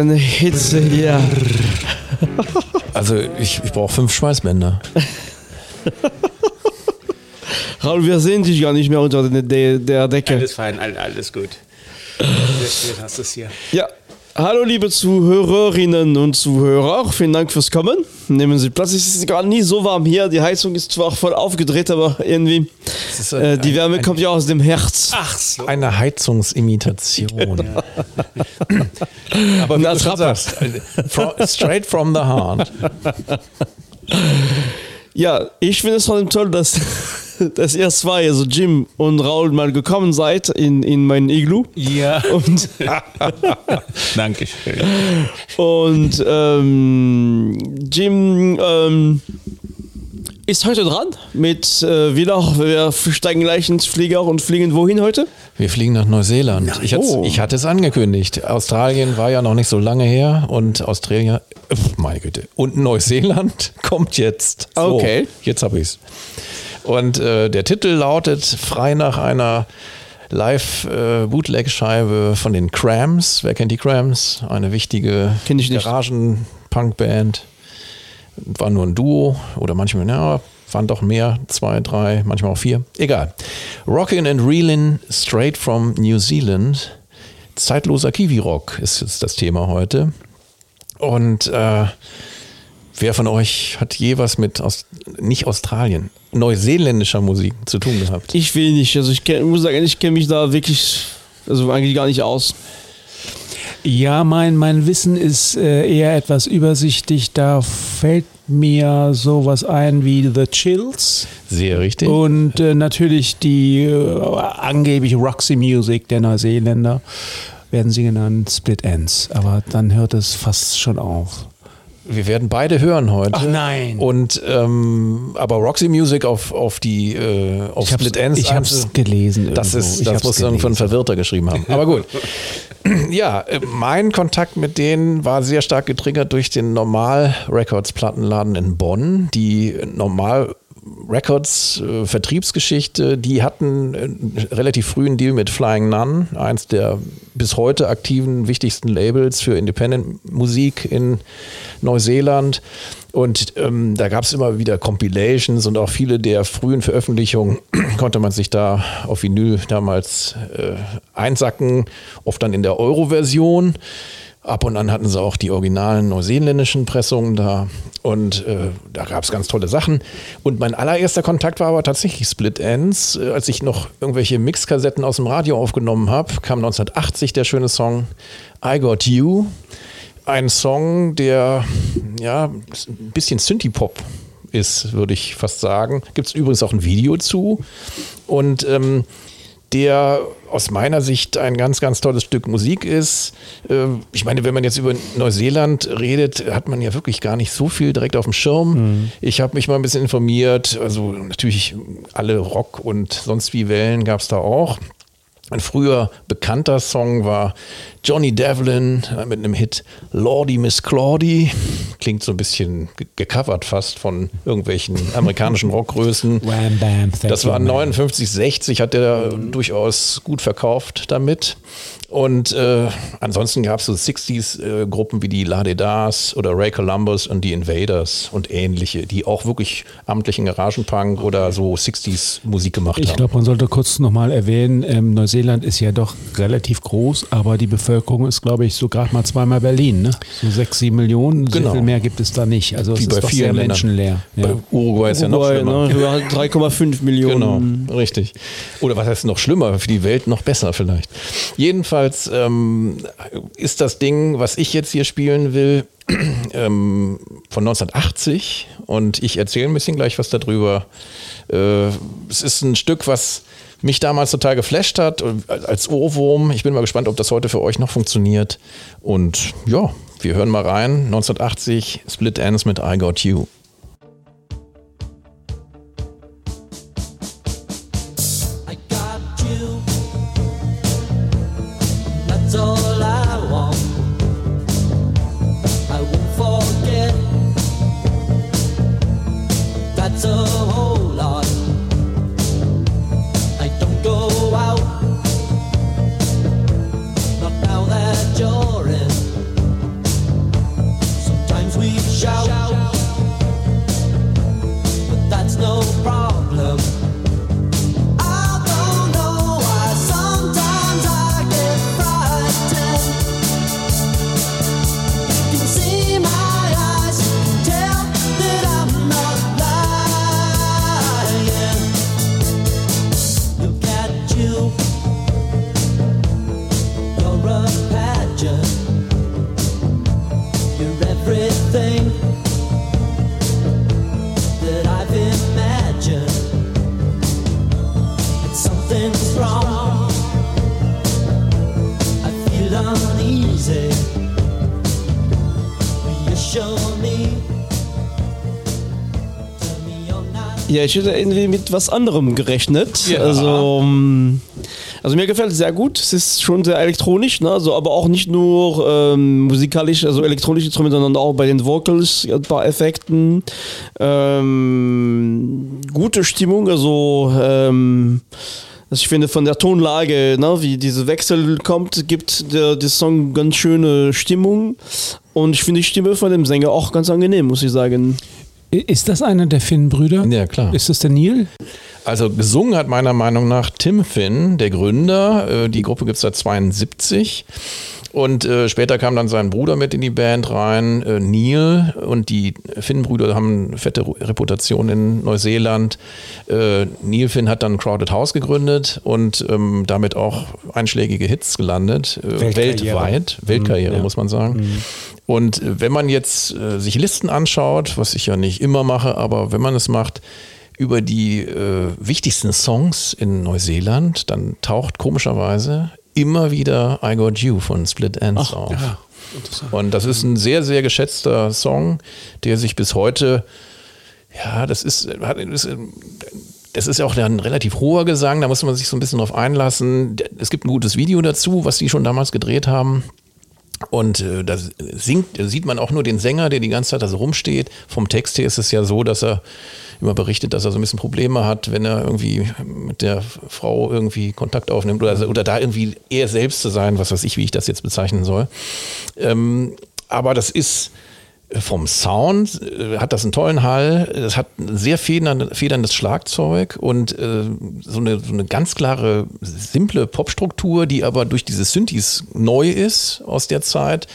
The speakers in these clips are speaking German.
eine Hitze hier. Also ich, ich brauche fünf Schweißbänder. Raul, wir sehen dich gar nicht mehr unter der, der Decke. Alles fein, alles gut. Jetzt hast du es hier. Ja. Hallo liebe Zuhörerinnen und Zuhörer, vielen Dank fürs Kommen. Nehmen Sie Platz, es ist gerade nie so warm hier, die Heizung ist zwar voll aufgedreht, aber irgendwie, ist äh, ein- die Wärme ein- kommt ja aus dem Herz. Ach so. Eine Heizungsimitation. Aber wie du schon sagst, äh, from, straight from the heart. Ja, ich finde es vor allem toll, dass, dass ihr zwei, also Jim und Raul, mal gekommen seid in, in mein Iglu. Ja. Und, Dankeschön. und ähm, Jim ähm, ist heute dran mit äh, wieder, wir steigen gleich ins Flieger und fliegen wohin heute? Wir fliegen nach Neuseeland. Ich, Oh. ich hatte es angekündigt. Australien war ja noch nicht so lange her und Australien, meine Güte, und Neuseeland kommt jetzt. So, Okay. Jetzt habe ich's. Und äh, der Titel lautet frei nach einer Live-Bootleg-Scheibe von den Crams. Wer kennt die Crams? Eine wichtige. Garagen-Punk-Band. War nur ein Duo oder manchmal, ja, waren doch mehr, zwei, drei, manchmal auch vier. Egal. Rockin' and Reelin' straight from New Zealand. Zeitloser Kiwi-Rock ist jetzt das Thema heute. Und äh, wer von euch hat je was mit Aus nicht Australien, neuseeländischer Musik zu tun gehabt? Ich will nicht, also ich kenn, muss sagen, ich kenne mich da wirklich, also eigentlich gar nicht aus. Ja, mein, mein Wissen ist äh, eher etwas übersichtig. Da fällt mir sowas ein wie The Chills Sehr richtig. und äh, natürlich die äh, angeblich Roxy Music der Neuseeländer. Werden sie genannt Split Ends. Aber dann hört es fast schon auf. Wir werden beide hören heute. Ach nein. Und ähm, aber Roxy Music auf, auf die äh, auf Ich Split Ends. ich hab's also, gelesen Das irgendwo. ist, Ich das muss irgendwo ein. Verwirrter geschrieben haben. Aber gut. Ja, äh, mein Kontakt mit denen war sehr stark getriggert durch den Normal Records Plattenladen in Bonn, die Normal Records äh, Vertriebsgeschichte, die hatten äh, relativ früh einen Deal mit Flying Nun, eins der bis heute aktiven wichtigsten Labels für Independent Musik in Neuseeland. Und ähm, da gab es immer wieder Compilations und auch viele der frühen Veröffentlichungen konnte man sich da auf Vinyl damals äh, einsacken, oft dann in der Euro-Version. Ab und an hatten sie auch die originalen neuseeländischen Pressungen da und äh, da gab es ganz tolle Sachen. Und mein allererster Kontakt war aber tatsächlich Split Ends. Äh, als ich noch irgendwelche Mixkassetten aus dem Radio aufgenommen habe, kam 1980 der schöne Song I Got You. Ein Song, der ja ein bisschen Synthie-Pop ist, würde ich fast sagen. Gibt es übrigens auch ein Video zu. Und ähm, der aus meiner Sicht ein ganz, ganz tolles Stück Musik ist. Ähm, Ich meine, wenn man jetzt über Neuseeland redet, hat man ja wirklich gar nicht so viel direkt auf dem Schirm. Ich habe mich mal ein bisschen informiert. Also natürlich alle Rock und sonst wie Wellen gab es da auch. Ein früher bekannter Song war Johnny Devlin äh, mit einem Hit Lordy Miss Claudie. Klingt so ein bisschen ge- gecovert fast von irgendwelchen amerikanischen Rockgrößen. Wham, bam, Das war man. 59, 60, hat der durchaus gut verkauft damit. Und äh, ansonsten gab es so 60s-Gruppen wie die La De Das oder Ray Columbus und die Invaders und ähnliche, die auch wirklich amtlichen Garagenpunk oder so 60s-Musik gemacht Ich haben. glaube, man sollte kurz nochmal erwähnen, ähm, Neuseeland ist ja doch relativ groß, aber die Bevölkerung ist, glaube ich, so gerade mal zweimal Berlin. Ne? So sechs, sieben Millionen, Genau. so viel mehr gibt es da nicht. Also es Wie ist bei doch sehr Ländern. menschenleer. Bei Ja. Uruguay ist ja noch schlimmer. ne, wir hatten 3,5 Millionen. Genau, richtig. Oder was heißt noch schlimmer? Für die Welt noch besser vielleicht. Jedenfalls ähm, ist das Ding, was ich jetzt hier spielen will, ähm, von 1980 und ich erzähle ein bisschen gleich was darüber. Äh, es ist ein Stück, was mich damals total geflasht hat und als Ohrwurm. Ich bin mal gespannt, ob das heute für euch noch funktioniert. Und ja, wir hören mal rein. 1980 Split Ends mit I Got You. I got you. Ja, ich hätte irgendwie mit was anderem gerechnet. Ja. Also, ähm, also mir gefällt es sehr gut. Es ist schon sehr elektronisch, ne? also, aber auch nicht nur ähm, musikalisch, also elektronische Instrumente, sondern auch bei den Vocals, ein paar Effekten. Ähm, gute Stimmung, also ähm, also ich finde von der Tonlage, ne, wie diese Wechsel kommt, gibt der, der Song ganz schöne Stimmung. Und ich finde die Stimme von dem Sänger auch ganz angenehm, muss ich sagen. Ist das einer der Finn-Brüder? Ja, klar. Ist das der Neil? Also gesungen hat meiner Meinung nach Tim Finn, der Gründer. Äh, Die Gruppe gibt es seit 72. Und äh, später kam dann sein Bruder mit in die Band rein, äh, Neil. Und die Finn-Brüder haben eine fette Reputation in Neuseeland. Äh, Neil Finn hat dann Crowded House gegründet und ähm, damit auch einschlägige Hits gelandet. Äh, Weltkarriere. weltweit. Weltkarriere, muss man sagen. Und äh, wenn man jetzt äh, sich Listen anschaut, was ich ja nicht immer mache, aber wenn man es macht, über die äh, wichtigsten Songs in Neuseeland, dann taucht komischerweise immer wieder I Got You von Split Ends auf. Und das ist ein sehr, sehr geschätzter Song, der sich bis heute, ja, das ist, ist das ist ja auch ein relativ hoher Gesang, da muss man sich so ein bisschen drauf einlassen. Es gibt ein gutes Video dazu, was die schon damals gedreht haben. Und äh, da singt, sieht man auch nur den Sänger, der die ganze Zeit da so rumsteht. Vom Text her ist es ja so, dass er immer berichtet, dass er so ein bisschen Probleme hat, wenn er irgendwie mit der Frau irgendwie Kontakt aufnimmt oder, oder da irgendwie er selbst zu sein, was weiß ich, wie ich das jetzt bezeichnen soll. Ähm, aber das ist vom Sound äh, hat das einen tollen Hall, es hat ein sehr federn, federndes Schlagzeug und äh, so, eine, so eine ganz klare, simple Popstruktur, die aber durch diese Synthes neu ist aus der Zeit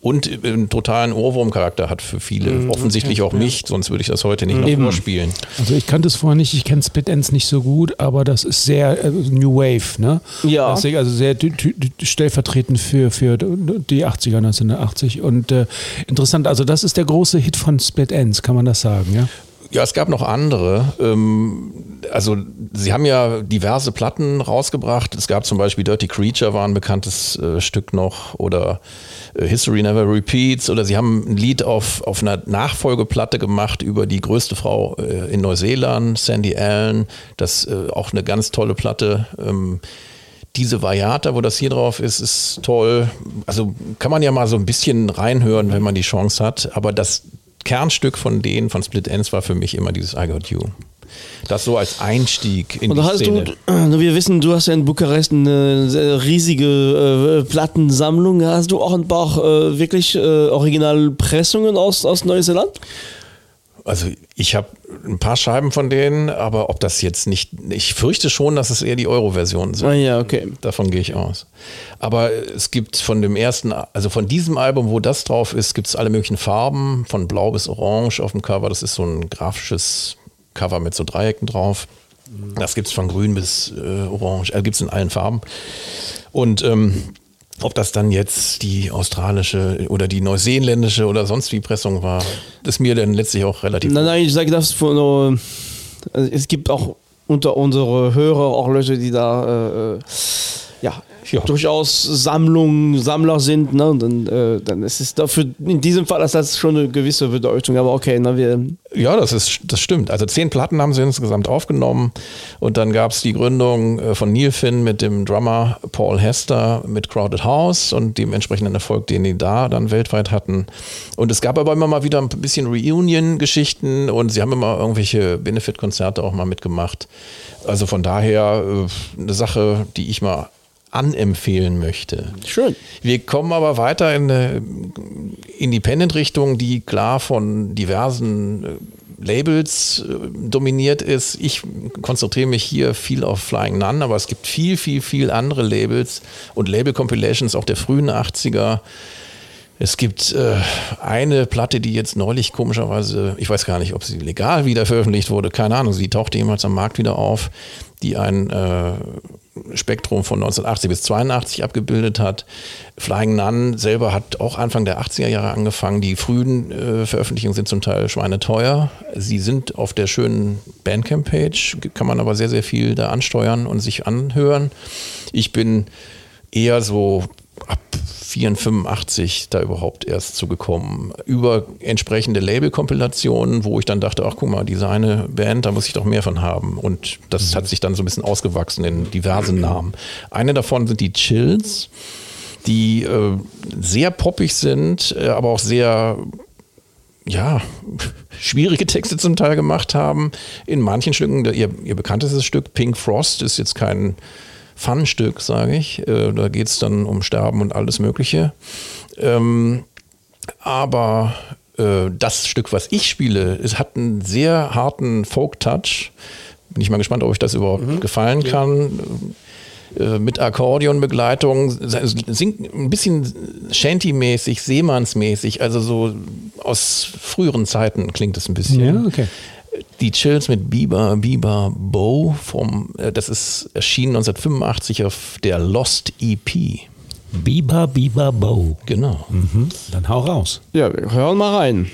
und äh, einen totalen Ohrwurmcharakter hat für viele, offensichtlich auch mich, sonst würde ich das heute nicht noch Eben. vorspielen. Also ich kannte es vorher nicht, ich kenne Split Ends nicht so gut, aber das ist sehr äh, New Wave, ne? Ja. Ist also sehr stellvertretend für, für die 80er, 1980 und äh, interessant, also das ist der große Hit von Split Ends, kann man das sagen, ja? Ja, es gab noch andere. Ähm, also sie haben ja diverse Platten rausgebracht. Es gab zum Beispiel Dirty Creature war ein bekanntes äh, Stück noch oder äh, History Never Repeats oder sie haben ein Lied auf, auf einer Nachfolgeplatte gemacht über die größte Frau äh, in Neuseeland, Sandy Allen. Das auch eine ganz tolle Platte. Ähm, diese Variata, wo das hier drauf ist, ist toll. Also kann man ja mal so ein bisschen reinhören, wenn man die Chance hat. Aber das Kernstück von denen, von Split Ends, war für mich immer dieses I Got You. Das so als Einstieg in Und die hast Szene. du, wir wissen, du hast ja in Bukarest eine riesige äh, Plattensammlung. Hast du auch ein paar äh, wirklich äh, Originalpressungen aus, aus Neuseeland? Also ich habe ein paar Scheiben von denen, aber ob das jetzt nicht, ich fürchte schon, dass es eher die Euro-Versionen sind. Ah ja, okay. Davon gehe ich aus. Aber es gibt von dem ersten, also von diesem Album, wo das drauf ist, gibt es alle möglichen Farben, von blau bis orange auf dem Cover. Das ist so ein grafisches Cover mit so Dreiecken drauf. Das gibt es von grün bis äh, orange, äh, gibt es in allen Farben. Und ähm, ob das dann jetzt die australische oder die neuseeländische oder sonst wie Pressung war, ist mir dann letztlich auch relativ. Nein, nein, ich sage das von, äh, also es gibt auch unter unsere Hörer auch Leute, die da äh, äh, ja, Ja. durchaus Sammlung, Sammler sind. Ne? Dann, äh, dann ist es dafür, in diesem Fall ist das schon eine gewisse Bedeutung. Aber okay, na, wir, Ja, das ist, das stimmt. Also zehn Platten haben sie insgesamt aufgenommen und dann gab es die Gründung äh, von Neil Finn mit dem Drummer Paul Hester mit Crowded House und dem entsprechenden Erfolg, den die da dann weltweit hatten. Und es gab aber immer mal wieder ein bisschen Reunion-Geschichten und sie haben immer irgendwelche Benefit-Konzerte auch mal mitgemacht. Also von daher äh, eine Sache, die ich mal anempfehlen möchte. schön. Wir kommen aber weiter in eine Independent-Richtung, die klar von diversen äh, Labels äh, dominiert ist. Ich konzentriere mich hier viel auf Flying Nun, aber es gibt viel, viel, viel andere Labels und Label-Compilations auch der frühen 80er. Es gibt äh, eine Platte, die jetzt neulich komischerweise, ich weiß gar nicht, ob sie legal wieder veröffentlicht wurde, keine Ahnung, sie tauchte jemals am Markt wieder auf, die ein äh, Spektrum von 1980 bis 82 abgebildet hat. Flying Nun selber hat auch Anfang der 80er Jahre angefangen. Die frühen äh, Veröffentlichungen sind zum Teil schweineteuer. Sie sind auf der schönen Bandcamp-Page, kann man aber sehr, sehr viel da ansteuern und sich anhören. Ich bin eher so ab 84 da überhaupt erst zugekommen. Über entsprechende Label-Kompilationen, wo ich dann dachte, ach guck mal, diese eine Band, da muss ich doch mehr von haben. Und das hat sich dann so ein bisschen ausgewachsen in diverse Namen. Eine davon sind die Chills, die äh, sehr poppig sind, äh, aber auch sehr ja, schwierige Texte zum Teil gemacht haben. In manchen Stücken, ihr, ihr bekanntestes Stück, Pink Frost, ist jetzt kein Fun-Stück, sage ich. Äh, da geht es dann um Sterben und alles Mögliche. Ähm, aber äh, das Stück, was ich spiele, es hat einen sehr harten Folk-Touch. Bin ich mal gespannt, ob euch das überhaupt gefallen kann. Äh, mit Akkordeonbegleitung, singt ein bisschen Shanty-mäßig, Seemannsmäßig, also so aus früheren Zeiten klingt es ein bisschen. Ja, okay. Die Chills mit Bieber, Bieber Bow vom, äh, das ist erschienen 1985 auf der Lost EP. Biber, Biber, Bow. Genau. Dann hau raus. Ja, wir hören mal rein.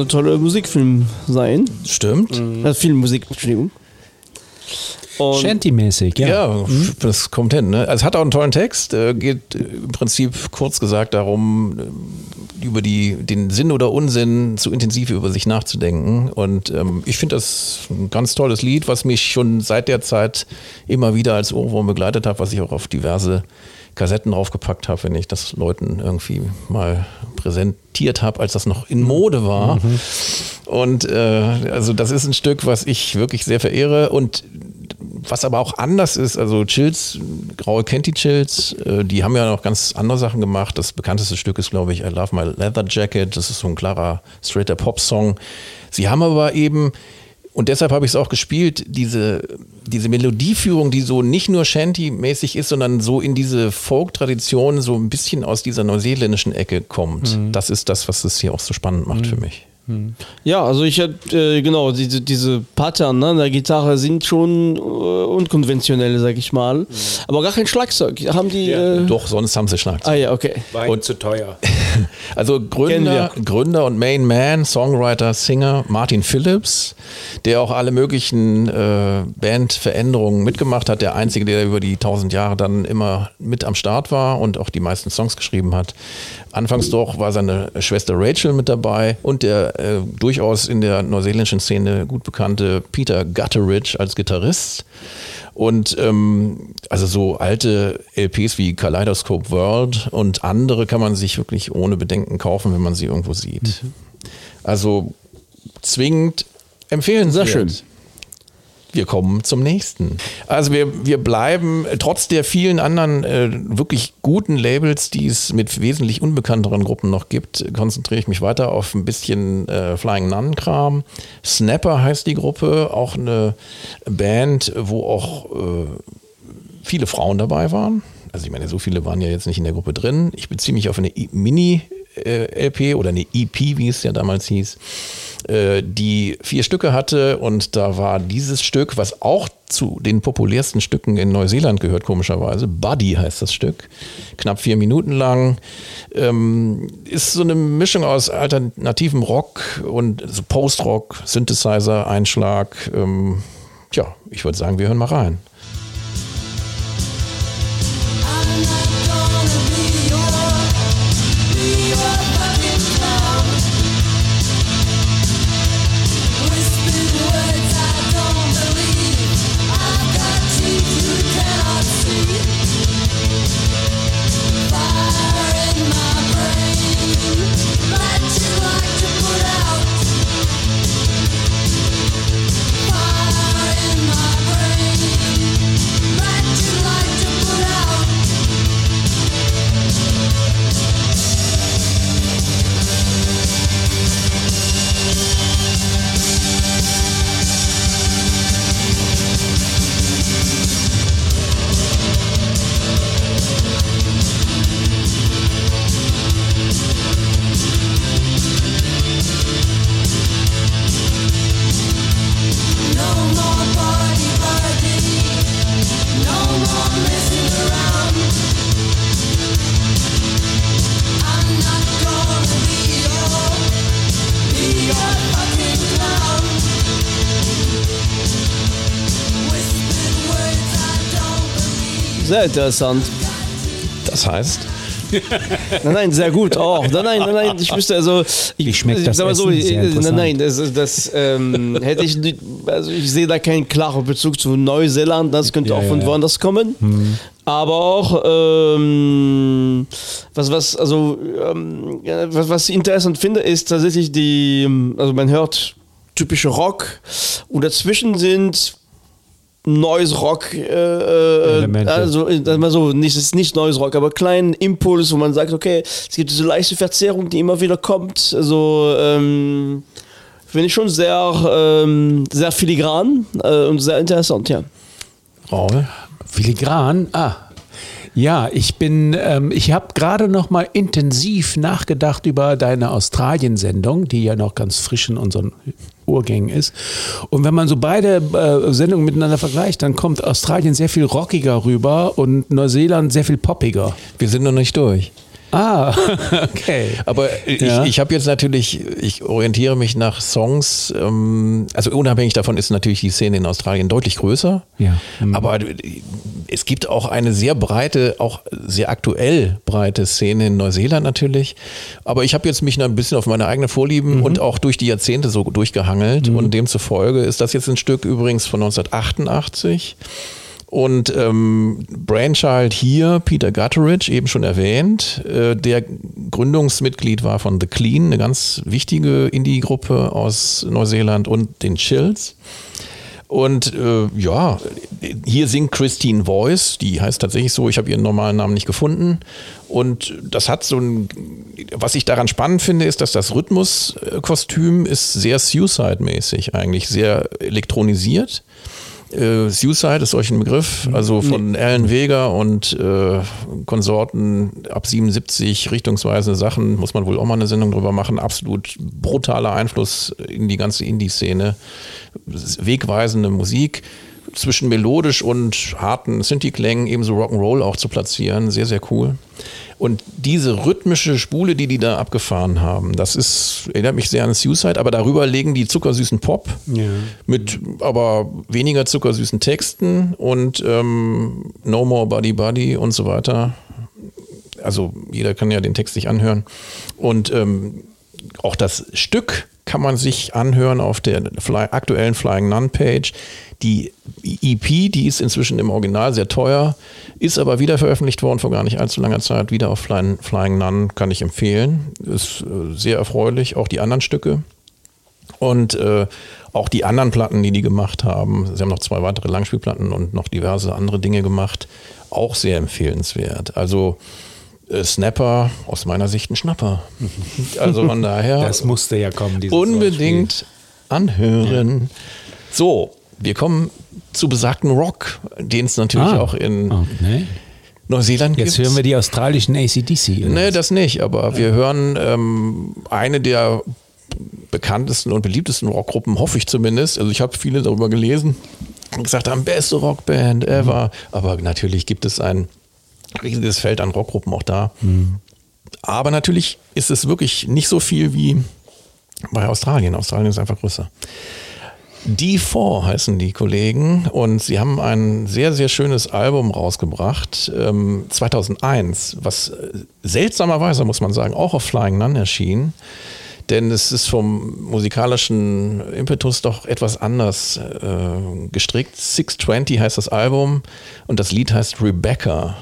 Oh. Könnte auch eine tolle Musikfilm sein. Stimmt. Äh, Filmmusik, Entschuldigung. Und Shanty-mäßig, ja. Ja, das kommt hin. Ne? Also es hat auch einen tollen Text, äh, geht im Prinzip kurz gesagt darum, äh, über die, den Sinn oder Unsinn zu intensiv über sich nachzudenken. Und ähm, ich finde das ein ganz tolles Lied, was mich schon seit der Zeit immer wieder als Ohrwurm begleitet hat, was ich auch auf diverse Kassetten draufgepackt habe, wenn ich das Leuten irgendwie mal präsentiert habe, als das noch in Mode war. Und äh, also das ist ein Stück, was ich wirklich sehr verehre und was aber auch anders ist, also Chills, Graue kennt Chills, äh, die haben ja noch ganz andere Sachen gemacht. Das bekannteste Stück ist, glaube ich, I Love My Leather Jacket. Das ist so ein klarer, straighter Pop-Song. Sie haben aber eben, und deshalb habe ich es auch gespielt, diese, diese Melodieführung, die so nicht nur Shanty-mäßig ist, sondern so in diese Folk-Tradition so ein bisschen aus dieser neuseeländischen Ecke kommt. Das ist das, was es hier auch so spannend macht für mich. Ja, also ich hätte, äh, genau, diese, diese Pattern ne, der Gitarre sind schon äh, unkonventionell, sag ich mal. Aber gar kein Schlagzeug. Haben die. Äh, Doch, sonst haben sie Schlagzeug. ah ja, okay. War Und- zu teuer. Also Gründer, Gründer und Main Man, Songwriter, Singer Martin Phillips, der auch alle möglichen äh, Bandveränderungen mitgemacht hat. Der einzige, der über die tausend Jahre dann immer mit am Start war und auch die meisten Songs geschrieben hat. Anfangs doch war seine Schwester Rachel mit dabei und der äh, durchaus in der neuseeländischen Szene gut bekannte Peter Gutteridge als Gitarrist. Und ähm, also so alte LPs wie Kaleidoscope World und andere kann man sich wirklich ohne Bedenken kaufen, wenn man sie irgendwo sieht. Also zwingend empfehlenswert. Sehr schön. Wir kommen zum nächsten. Also wir, wir bleiben äh, trotz der vielen anderen äh, wirklich guten Labels, die es mit wesentlich unbekannteren Gruppen noch gibt, konzentriere ich mich weiter auf ein bisschen äh, Flying Nun-Kram. Snapper heißt die Gruppe, auch eine Band, wo auch äh, viele Frauen dabei waren. Also ich meine, so viele waren ja jetzt nicht in der Gruppe drin. Ich beziehe mich auf eine Mini-LP oder eine EP, wie es ja damals hieß, äh, die vier Stücke hatte und da war dieses Stück, was auch zu den populärsten Stücken in Neuseeland gehört, komischerweise. Buddy heißt das Stück. Knapp vier Minuten lang. Ähm, ist so eine Mischung aus alternativem Rock und so Post-Rock, Synthesizer, Einschlag. Ähm, tja, ich würde sagen, wir hören mal rein. Sehr interessant. Das heißt, Nein, nein, sehr gut auch. Nein, nein, nein, ich wüsste also. Ich, Wie schmeckt das sag so? Sehr äh. Nein, nein, das, das ähm, hätte ich nicht, also ich sehe da keinen klaren Bezug zu Neuseeland. Das könnte Ja, auch von ja. woanders kommen. Aber auch ähm, was, was, also ähm, was, was ich interessant finde, ist tatsächlich die, also man hört typische Rock und dazwischen sind Noise Rock, äh, äh, also äh, mal so, nicht, ist nicht Noise Rock, aber kleinen Impuls, wo man sagt, okay, es gibt diese leichte Verzerrung, die immer wieder kommt. Also ähm, finde ich schon sehr, ähm, sehr filigran äh, und sehr interessant, ja. Raul, Filigran? Ah. Ja, ich bin, ähm, ich habe gerade noch mal intensiv nachgedacht über deine Australien-Sendung, die ja noch ganz frisch in unseren Urgängen ist. Und wenn man so beide äh, Sendungen miteinander vergleicht, dann kommt Australien sehr viel rockiger rüber und Neuseeland sehr viel poppiger. wir sind noch nicht durch. Ah, okay. Aber ich, Ja. ich habe jetzt natürlich, ich orientiere mich nach Songs, ähm, also unabhängig davon ist natürlich die Szene in Australien deutlich größer. Ja. Mhm. Aber es gibt auch eine sehr breite, auch sehr aktuell breite Szene in Neuseeland natürlich. Aber ich habe jetzt mich ein bisschen auf meine eigenen Vorlieben Mhm. und auch durch die Jahrzehnte so durchgehangelt. Und demzufolge ist das jetzt ein Stück übrigens von 1988. Und ähm, Brainchild hier, Peter Gutteridge, eben schon erwähnt, äh, der Gründungsmitglied war von The Clean, eine ganz wichtige Indie-Gruppe aus Neuseeland und den Chills. Und äh, ja, hier singt Christine Voice, die heißt tatsächlich so, ich habe ihren normalen Namen nicht gefunden. Und das hat so ein, was ich daran spannend finde, ist, dass das Rhythmuskostüm ist sehr Suicide-mäßig eigentlich, sehr elektronisiert. Äh, Suicide ist euch ein Begriff, also von Alan Vega und äh, Konsorten ab 77 richtungsweisende Sachen, muss man wohl auch mal eine Sendung drüber machen. Absolut brutaler Einfluss in die ganze Indie-Szene. Wegweisende Musik zwischen melodisch und harten Synthi-Klängen, ebenso Rock'n'Roll auch zu platzieren. Sehr, sehr cool. Und diese rhythmische Spule, die die da abgefahren haben, das ist, erinnert mich sehr an Suicide, aber darüber legen die zuckersüßen Pop Ja. mit aber weniger zuckersüßen Texten und ähm, No More Buddy Buddy und so weiter. Also jeder kann ja den Text sich anhören. Und ähm, auch das Stück kann man sich anhören auf der Fly, aktuellen Flying Nun Page. Die EP, die ist inzwischen im Original sehr teuer, ist aber wieder veröffentlicht worden vor gar nicht allzu langer Zeit. Wieder auf Flying, Flying Nun kann ich empfehlen. Ist äh, sehr erfreulich. Auch die anderen Stücke. Und äh, auch die anderen Platten, die die gemacht haben, sie haben noch zwei weitere Langspielplatten und noch diverse andere Dinge gemacht, auch sehr empfehlenswert. Also Snapper, aus meiner Sicht ein Schnapper. Also von daher Das musste ja kommen, unbedingt anhören. So, wir kommen zu besagten Rock, den es natürlich Ah. auch in Okay. Neuseeland Jetzt gibt. hören wir die australischen ACDC. Nee, das nicht, aber wir hören ähm, eine der bekanntesten und beliebtesten Rockgruppen, hoffe ich zumindest. Also ich habe viele darüber gelesen und gesagt haben, beste Rockband ever. Aber natürlich gibt es ein riesiges Feld an Rockgruppen auch da. Aber natürlich ist es wirklich nicht so viel wie bei Australien. Australien ist einfach größer. D4 heißen die Kollegen und sie haben ein sehr, sehr schönes Album rausgebracht, ähm, 2001, was äh, seltsamerweise, muss man sagen, auch auf Flying Nun erschien. Denn es ist vom musikalischen Impetus doch etwas anders äh, gestrickt. 620 heißt das Album und das Lied heißt Rebecca.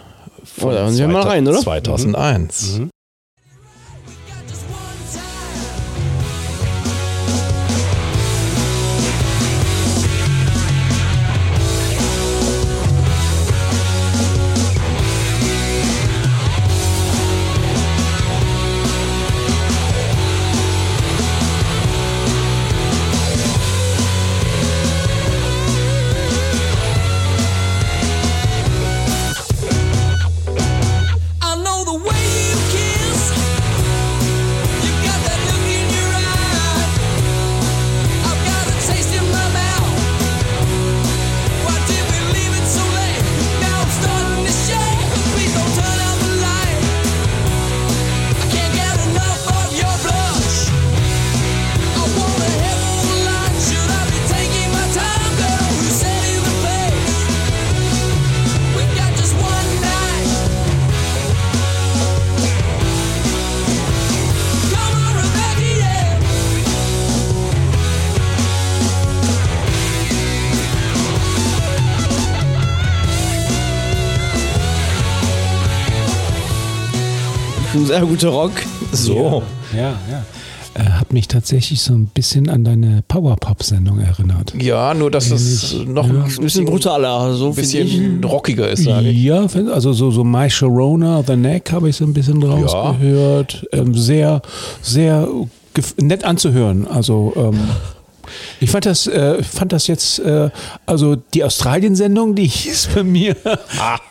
Oh, da hören wir mal rein, oder? 2001. I sehr guter Rock. So. Ja, ja. Äh, hat mich tatsächlich so ein bisschen an deine Powerpop-Sendung erinnert. Ja, nur dass es Ähnlich. noch Ja. ein bisschen brutaler, so ein finde ich. bisschen rockiger ist, sage ich. Ja, also so, so My Sharona, The Neck habe ich so ein bisschen rausgehört. Ähm, sehr, sehr gef- nett anzuhören. Also ähm, ich fand das, äh, fand das jetzt, äh, also die Australien-Sendung, die ist bei mir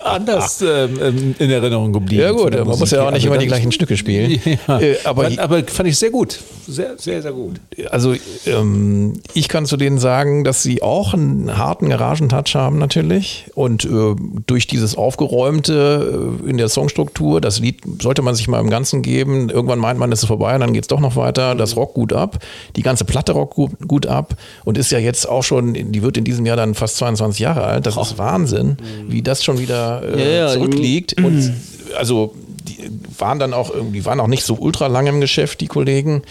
anders ähm, ähm, in Erinnerung geblieben. Ja gut, man muss ja auch nicht Also immer die ist- gleichen Stücke spielen. Ja, Äh, aber aber, fand ich sehr gut. Sehr, sehr, sehr gut. Also ähm, ich kann zu denen sagen, dass sie auch einen harten Garagentouch haben natürlich und äh, durch dieses Aufgeräumte äh, in der Songstruktur, das Lied sollte man sich mal im Ganzen geben. Irgendwann meint man, es ist vorbei, dann geht es doch noch weiter. Das rockt gut ab. Die ganze Platte rockt gut, gut ab und ist ja jetzt auch schon, die wird in diesem Jahr dann fast 22 Jahre alt. Das ist Wahnsinn, wie das schon wieder äh, Ja, ja, zurückliegt. Und also die waren dann auch irgendwie, waren auch nicht so ultra lang im Geschäft, die Kollegen.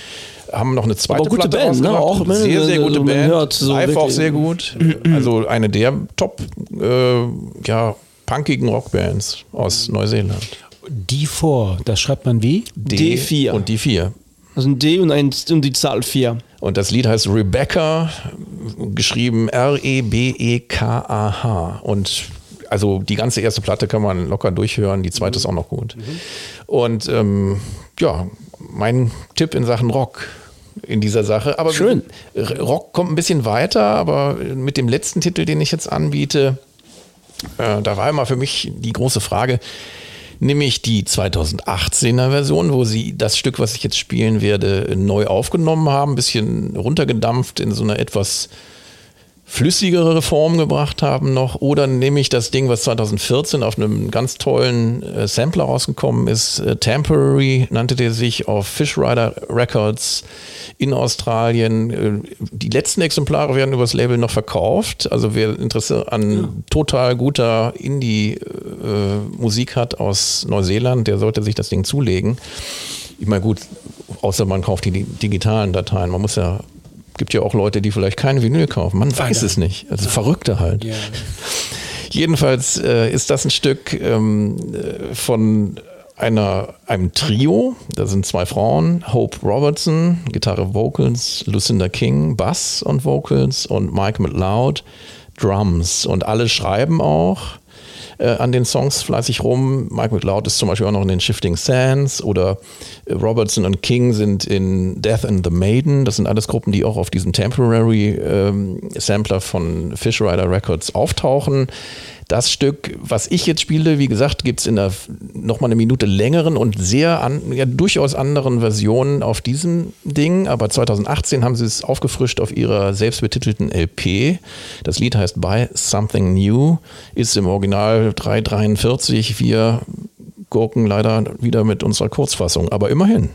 Haben noch eine zweite Aber gute Platte Band, ne? Auch, ne? sehr, sehr gute Also man Band. hört so Live auch sehr gut. Also eine der top, äh, ja, punkigen Rockbands aus Neuseeland. Die vor, das schreibt man wie? D D4. Und die vier. Also ein D und, ein, und die Zahl 4. Und das Lied heißt Rebecca, geschrieben R-E-B-E-K-A-H. Und also die ganze erste Platte kann man locker durchhören, die zweite ist auch noch gut. Und ähm, ja, mein Tipp in Sachen Rock in dieser Sache. Aber Schön. Rock kommt ein bisschen weiter, aber mit dem letzten Titel, den ich jetzt anbiete, äh, da war immer für mich die große Frage, nämlich die 2018er Version, wo sie das Stück, was ich jetzt spielen werde, neu aufgenommen haben, ein bisschen runtergedampft in so einer etwas flüssigere Form gebracht haben noch oder nehme ich das Ding, was 2014 auf einem ganz tollen äh, Sampler rausgekommen ist, äh, Temporary nannte der sich auf Fish Rider Records in Australien. Äh, die letzten Exemplare werden übers Label noch verkauft. Also wer Interesse an total guter Indie-Musik hat aus Neuseeland, der sollte sich das Ding zulegen. Ich meine, gut, außer man kauft die di- digitalen Dateien. Man muss ja, gibt ja auch Leute, die vielleicht keine Vinyl kaufen. Man weiß es nicht. Also Verrückte halt. Jedenfalls äh, ist das ein Stück ähm, äh, von einer, einem Trio. Da sind zwei Frauen, Hope Robertson, Gitarre, Vocals, Lucinda King, Bass und Vocals und Mike McLeod, Drums. Und alle schreiben auch äh, an den Songs fleißig rum. Mike McLeod ist zum Beispiel auch noch in den Shifting Sands oder äh, Robertson und King sind in Death and the Maiden. Das sind alles Gruppen, die auch auf diesem Temporary ähm, Sampler von Fish Rider Records auftauchen. Das Stück, was ich jetzt spiele, wie gesagt, gibt es in einer nochmal eine Minute längeren und sehr an, ja, durchaus anderen Version auf diesem Ding. Aber 2018 haben sie es aufgefrischt auf ihrer selbstbetitelten LP. Das Lied heißt Buy Something New, ist im Original 343. Wir gurken leider wieder mit unserer Kurzfassung, aber immerhin.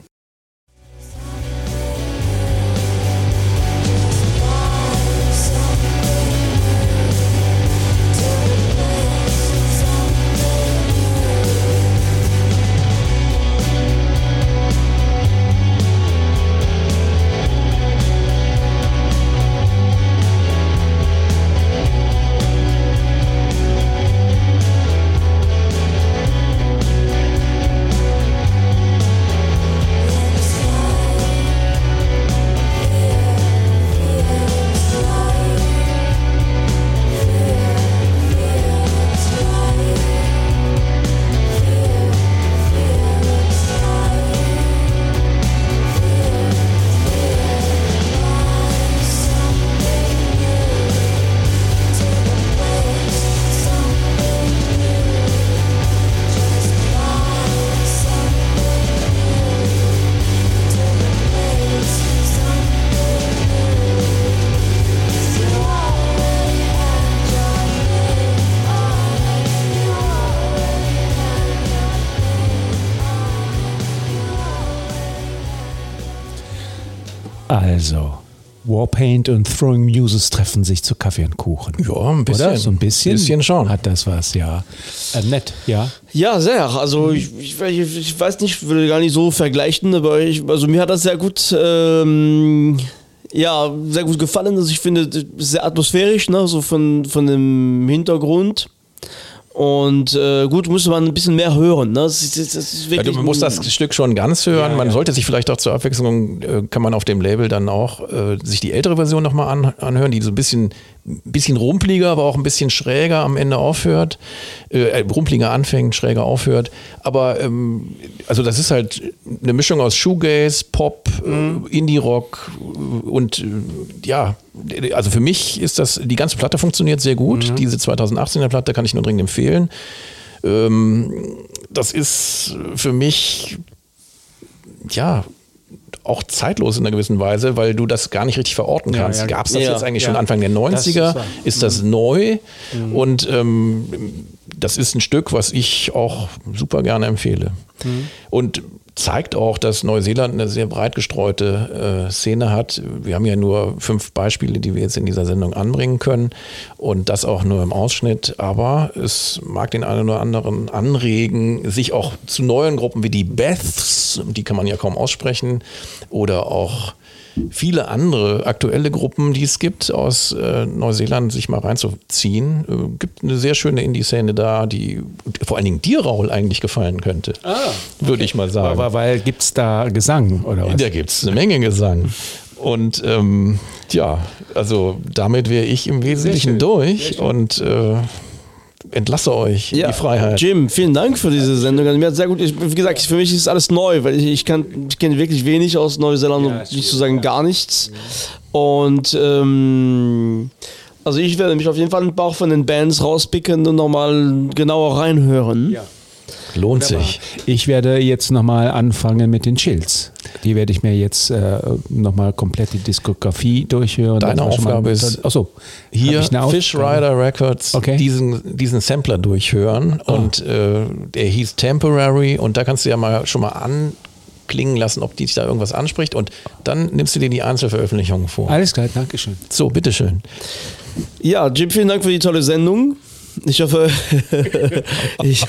Also, Warpaint und Throwing Muses treffen sich zu Kaffee und Kuchen. Ja, ein bisschen. Oder? So ein bisschen. Bisschen schon. Hat das was, ja. Äh, nett, ja. Ja, sehr. Also ich, ich, ich, weiß nicht, ich will gar nicht so vergleichen, aber ich, also mir hat das sehr gut, ähm, ja, sehr gut gefallen. Also ich finde, sehr atmosphärisch, ne, so von, von dem Hintergrund. Und äh, gut, muss man ein bisschen mehr hören. Ne? Das ist, das ist Ja, du musst das Stück schon ganz hören. man sollte sich vielleicht auch zur Abwechslung, äh, kann man auf dem Label dann auch äh, sich die ältere Version nochmal an, anhören, die so ein bisschen, bisschen rumpliger, aber auch ein bisschen schräger am Ende aufhört. Äh, rumpliger anfängt, schräger aufhört. Aber ähm, also das ist halt eine Mischung aus Shoegaze, Pop, äh, Indie-Rock äh, und äh, ja, also für mich ist das, die ganze Platte funktioniert sehr gut. Diese 2018er Platte kann ich nur dringend empfehlen. Ähm, das ist für mich ja auch zeitlos in einer gewissen Weise, weil du das gar nicht richtig verorten Ja, kannst. ja. Gab es das Ja. jetzt eigentlich Ja. schon Anfang der 90er? Das ist, ist das neu? Und ähm, das ist ein Stück, was ich auch super gerne empfehle. Und zeigt auch, dass Neuseeland eine sehr breit gestreute äh, Szene hat. Wir haben ja nur fünf Beispiele, die wir jetzt in dieser Sendung anbringen können und das auch nur im Ausschnitt. Aber es mag den einen oder anderen anregen, sich auch zu neuen Gruppen wie die Beths, die kann man ja kaum aussprechen, oder auch viele andere aktuelle Gruppen, die es gibt aus äh, Neuseeland, sich mal reinzuziehen. Äh, gibt eine sehr schöne Indie-Szene da, die vor allen Dingen dir, Raul, eigentlich gefallen könnte. Würde ich mal sagen. Aber weil gibt es da Gesang oder was? Da gibt es eine Menge Gesang. Und ähm, ja, also damit wäre ich im Wesentlichen durch und äh, entlasse euch in die Freiheit. Jim, vielen Dank für diese Sendung. Mir hat sehr gut, ich, wie gesagt, für mich ist alles neu, weil ich, ich, kann, ich kenne wirklich wenig aus Neuseeland, um nicht zu sagen gar nichts. Und ähm, also ich werde mich auf jeden Fall ein paar von den Bands rauspicken und nochmal genauer reinhören. Ja. Lohnt sich. Ich werde jetzt nochmal anfangen mit den Chills. Die werde ich mir jetzt äh, nochmal komplett die Diskografie durchhören. Deine Aufgabe mal- ist, Achso, Hier Fish? Rider Records Okay. diesen, diesen Sampler durchhören und äh, der hieß Temporary und da kannst du ja mal schon mal anklingen lassen, ob die dich da irgendwas anspricht und dann nimmst du dir die Einzelveröffentlichungen vor. Alles klar, Dankeschön. So, bitteschön. Ja, Jim, vielen Dank für die tolle Sendung. Ich hoffe, ich,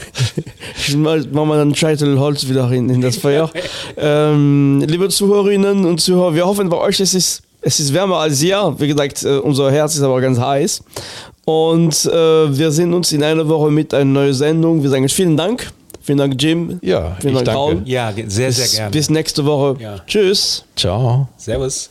ich mach mal einen Scheitel Holz wieder in, in das Feuer. Ähm, liebe Zuhörerinnen und Zuhörer, wir hoffen bei euch, es ist, es ist wärmer als hier. Wie gesagt, äh, unser Herz ist aber ganz heiß. Und äh, wir sehen uns in einer Woche mit einer neuen Sendung. Wir sagen euch vielen Dank. Vielen Dank, Jim. Ja, vielen ich Dank, danke. Raul. Ja, sehr, sehr Bis, gerne. bis nächste Woche. Ja. Tschüss. Ciao. Servus.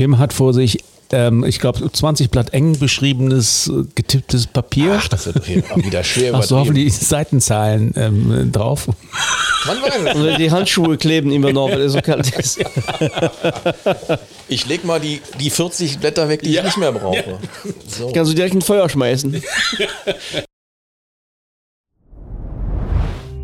Jim hat vor sich, ähm, ich glaube, 20 Blatt eng beschriebenes, äh, getipptes Papier. Ach, das wird wieder schwer Hast du hoffentlich die Seitenzahlen ähm, drauf? Man weiß es. Die Handschuhe kleben immer noch, weil es so kalt ist. Ich leg mal die, die 40 Blätter weg, die ich nicht mehr brauche. So. Kannst du direkt ein Feuer schmeißen.